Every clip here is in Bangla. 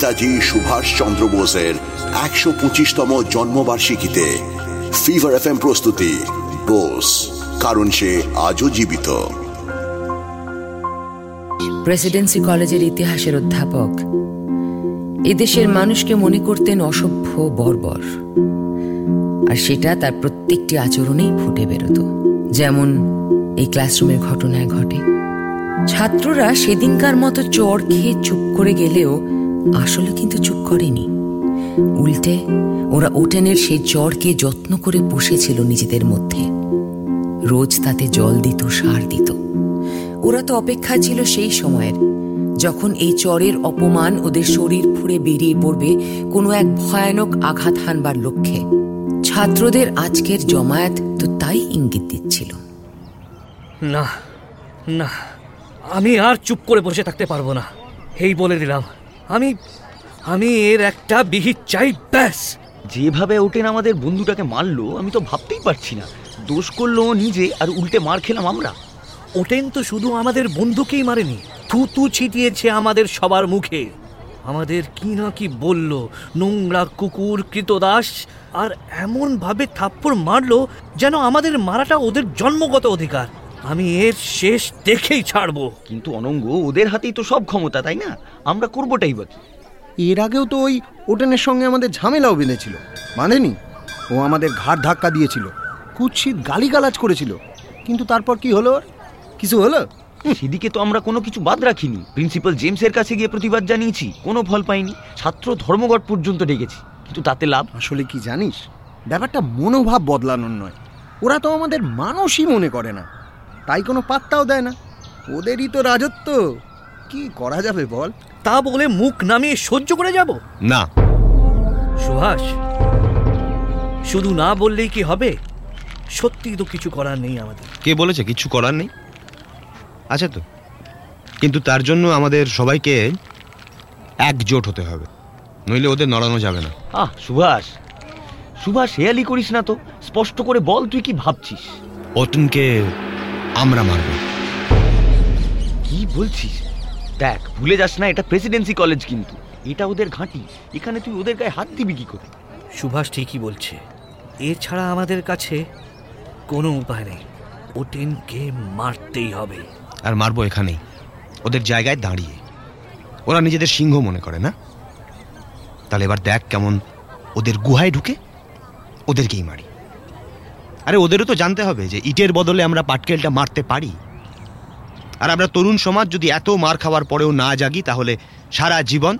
নেতাজি সুভাষ চন্দ্র বোসের একশো পঁচিশতম জন্মবার্ষিকীতে ফিভার এফ প্রস্তুতি। বোস, কারণ সে আজও জীবিত। প্রেসিডেন্সি কলেজের ইতিহাসের অধ্যাপক। এদেশের মানুষকে মনে করতেন অসভ্য, বর্বর। আর সেটা তার প্রত্যেকটি আচরণেই ফুটে বেরোত। যেমন এই ক্লাসরুমের ঘটনায় ঘটে। ছাত্ররা সেদিনকার মতো চর খেয়ে চুপ করে গেলেও আসলে কিন্তু চুপ করেনি। উল্টে ওরা ওটেনের সেই চরকে যত্ন করে বসেছিল নিজেদের মধ্যে। রোজ তাতে জল দিত, সার দিত। ওরা তো অপেক্ষা ছিল সেই সময়ের, যখন এই চরের অপমান ওদের শরীর ফুড়ে বেরিয়ে পড়বে কোনো এক ভয়ানক আঘাত হানবার লক্ষ্যে। ছাত্রদের আজকের জমায়েত তো তাই ইঙ্গিত দিচ্ছিল। না না, আমি আর চুপ করে বসে থাকতে পারব না। এই বলে দিলাম। আমি আমি এর একটা বিহিত চাই ব্যাস। যেভাবে ওটেন আমাদের বন্ধুটাকে মারলো আমি তো ভাবতেই পারছি না। দোষ করল ও নিজে আর উল্টে মার খেলাম আমরা। ওটেন তো শুধু আমাদের বন্ধুকেই মারেনি থু তু ছিটিয়েছে আমাদের সবার মুখে। আমাদের কি না কি বলল নোংরা কুকুর কৃতদাস আর এমন ভাবে থাপ্পড় মারলো যেন আমাদের মারাটা ওদের জন্মগত অধিকার। আমি এর শেষ দেখেই ছাড়বো। কিন্তু অনঙ্গ ওদের হাতেই তো সব ক্ষমতা তাই না? আমরা করবোটাই বা কি এর আগেও তো ওই ওটেনের সঙ্গে আমাদের ঝামেলাও বেঁধেছিল। মানেনি? ও আমাদের ঘাট ধাক্কা দিয়েছিল। কুৎসিত গালিগালাজ করেছিল। কিন্তু তারপর কি হলো? কিছু হলো? সেদিকে তো আমরা কোনো কিছু বাদ রাখিনি। প্রিন্সিপাল জেমসের কাছে গিয়ে প্রতিবাদ জানিয়েছি। কোনো ফল পাইনি। ছাত্র ধর্মঘট পর্যন্ত ডেকেছি। কিন্তু তাতে লাভ? আসলে কি জানিস? ব্যাপারটা মনোভাব বদলানোর নয়। ওরা তো আমাদের মানুষই মনে করে না। তাই কোনো পাত্তাও দেয় না। ওদেরই তো রাজত্ব। কি করা যাবে বল? তা বলে মুখ নামিয়ে সহ্য করে যাব? না। সুভাষ শুধু না বললেই কি হবে? সত্যি তো কিছু করার নেই আমাদের। কে বলেছে কিছু করার নেই? আছে তো। কিন্তু তার জন্য আমাদের সবাইকে একজোট হতে হবে। নইলে ওদের নড়ানো যাবে না। আহ সুভাষ। সুভাষ হেয়ালি করিস না তো। স্পষ্ট করে বল তুই কি ভাবছিস? অটনকে আমরা মারব। কি বলছিস? দেখ ভুলে যাস না এটা প্রেসিডেন্সি কলেজ কিন্তু। এটা ওদের ঘাঁটি। এখানে তুই ওদের গায়ে হাত দিবি কি করে? সুভাষ ঠিকই বলছে। এছাড়া আমাদের কাছে কোনো উপায় নেই। ওটেনকে মারতেই হবে। আর মারবো এখানেই। ওদের জায়গায় দাঁড়িয়ে। ওরা নিজেদের সিংহ মনে করে না? তাহলে এবার দেখ কেমন ওদের গুহায় ঢুকে ওদেরকেই মারি। আরে ওদেরও তো জানতে হবে যে ইটের বদলে আমরা পাটকেলটা মারতে পারি। আর আমরা তরুণ সমাজ যদি এত মার খাওয়ার পরেও না জাগি তাহলে সারা জীবন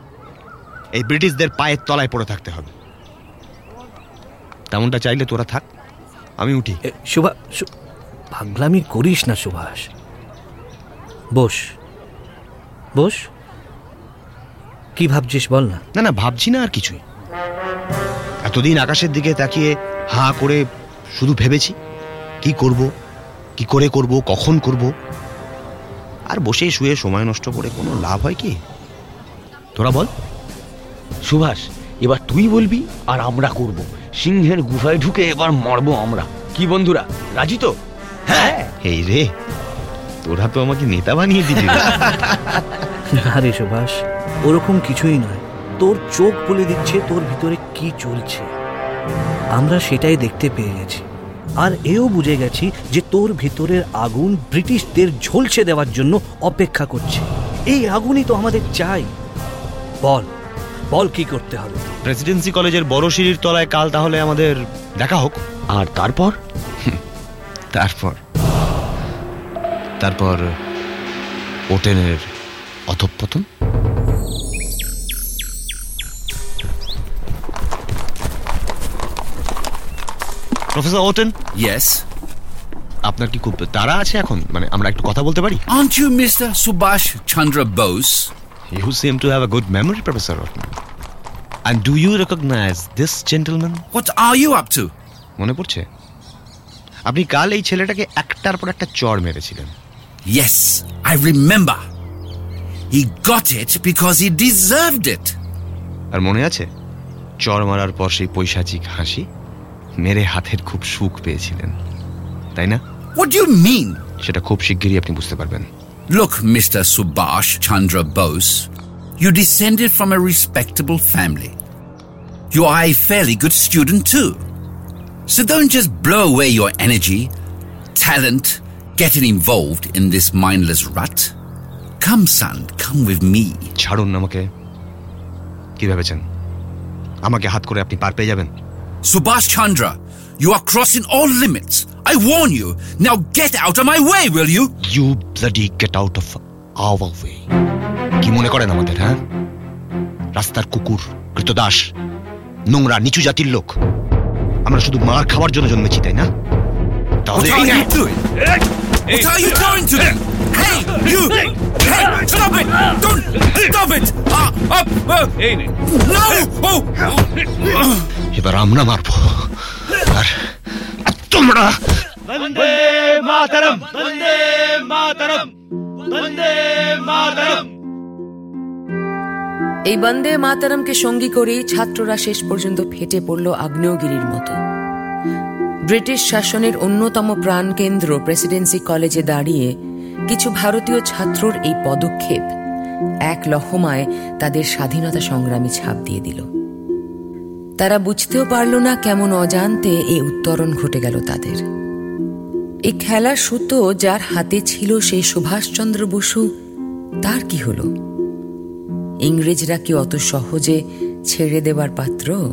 এই ব্রিটিশদের পায়ের তলায় পড়ে থাকতে হবে। তেমনটা চাইলে তোরা থাক আমি উঠি। এ, সুভা পাগলামি করিস না সুভাষ। বস। বস। কি ভাবছিস বল না? না না ভাবছি না আর কিছুই। এতদিন আকাশের দিকে তাকিয়ে হাঁ করে শুধু ভেবেছি কি করব কি করে করব কখন করব। আর বসে শুয়ে সময় নষ্ট করে কোনো লাভ হয় কি? তোরা বল। সুভাষ এবার তুই বলবি আর আমরা করব। সিংহের গুহায় ঢুকে এবার মরবো আমরা। কি বন্ধুরা রাজি তো? হ্যাঁ। এই রে তোরা তো আমাকে নেতা বানিয়ে দিলি রে। না রে সুভাষ ওরকম কিছুই নয়। তোর চোখ বলে দিচ্ছে তোর ভিতরে কি চলছে। আমরা সেটাই দেখতে পেয়ে গেছি। আর এও বুঝে গেছি যে তোর ভিতরের আগুন ব্রিটিশদের ঝলসে দেওয়ার জন্য অপেক্ষা করছে। এই আগুনই তো আমাদের চাই। বল বল কি করতে হবে? প্রেসিডেন্সি কলেজের বড় সিঁড়ির তলায় কাল তাহলে আমাদের দেখা হোক। আর তারপর? তারপর। তারপর ওটেনের অধঃপতন? Professor Oaten Yes? আপনার কি খুব তারা আছে এখন মানে আমরা একটু কথা বলতে পারি Aren't you Mr. Subhash Chandra Bose? You seem to have a good memory professor Oaten and do you recognise this gentleman What are you up to? মনে পড়ছে আপনি কাল এই ছেলেটাকে একটার পর একটা চড় মেরেছিলেন Yes, I remember. He got it because he deserved it. আর মনে আছে চর মারার পর সেই পৈশাচিক হাসি মেরে হাতের খুব সুখ পেয়েছিলেন তাই না What do you mean? সেটা খুব শিগগিরই আপনি বুঝতে পারবেন Look, Mr. Subhash Chandra Bose, you descended from a respectable family. You are a fairly good student too. So don't just blow away your energy, talent, getting involved in this mindless rut. Come, son, come with me. ছাড়ুন আমাকে কি ভেবেছেন আমাকে হাত করে আপনি পার পেয়ে যাবেন Subhash Chandra, you are crossing all limits. I warn you. Now get out of my way, will you? You bloody get out of our way. কি মনে করেন আমাদের হ্যাঁ রাস্তার কুকুর কৃতদাস নোংরা নিচু জাতির লোক আমরা শুধু মার খাওয়ার জন্য জন্মেছি তাই না তাহলে What are you doing? To them? Hey, you! Hey, stop it! Don't stop it! Uh, up! Uh, no! Oh! এবার আমরা মারবো আর তোমরা এই বন্দে মাতারামকে সঙ্গী করেই ছাত্ররা শেষ পর্যন্ত ফেটে পড়ল আগ্নেয়গিরির মতো ব্রিটিশ শাসনের অন্যতম প্রাণকেন্দ্র প্রেসিডেন্সি কলেজে দাঁড়িয়ে কিছু ভারতীয় ছাত্রর এই পদক্ষেপ এক লহমায় তাদের স্বাধীনতা সংগ্রামী ছাপ দিয়ে দিল। তারা বুঝতেও পারল না কেমন অজান্তে এই উত্তরণ ঘটে গেল তাদের। এই খেলার সুতো যার হাতে ছিল সেই সুভাষচন্দ্র বসু, তার কি হলো? ইংরেজরা কি অত সহজে ছেড়ে দেবার পাত্র?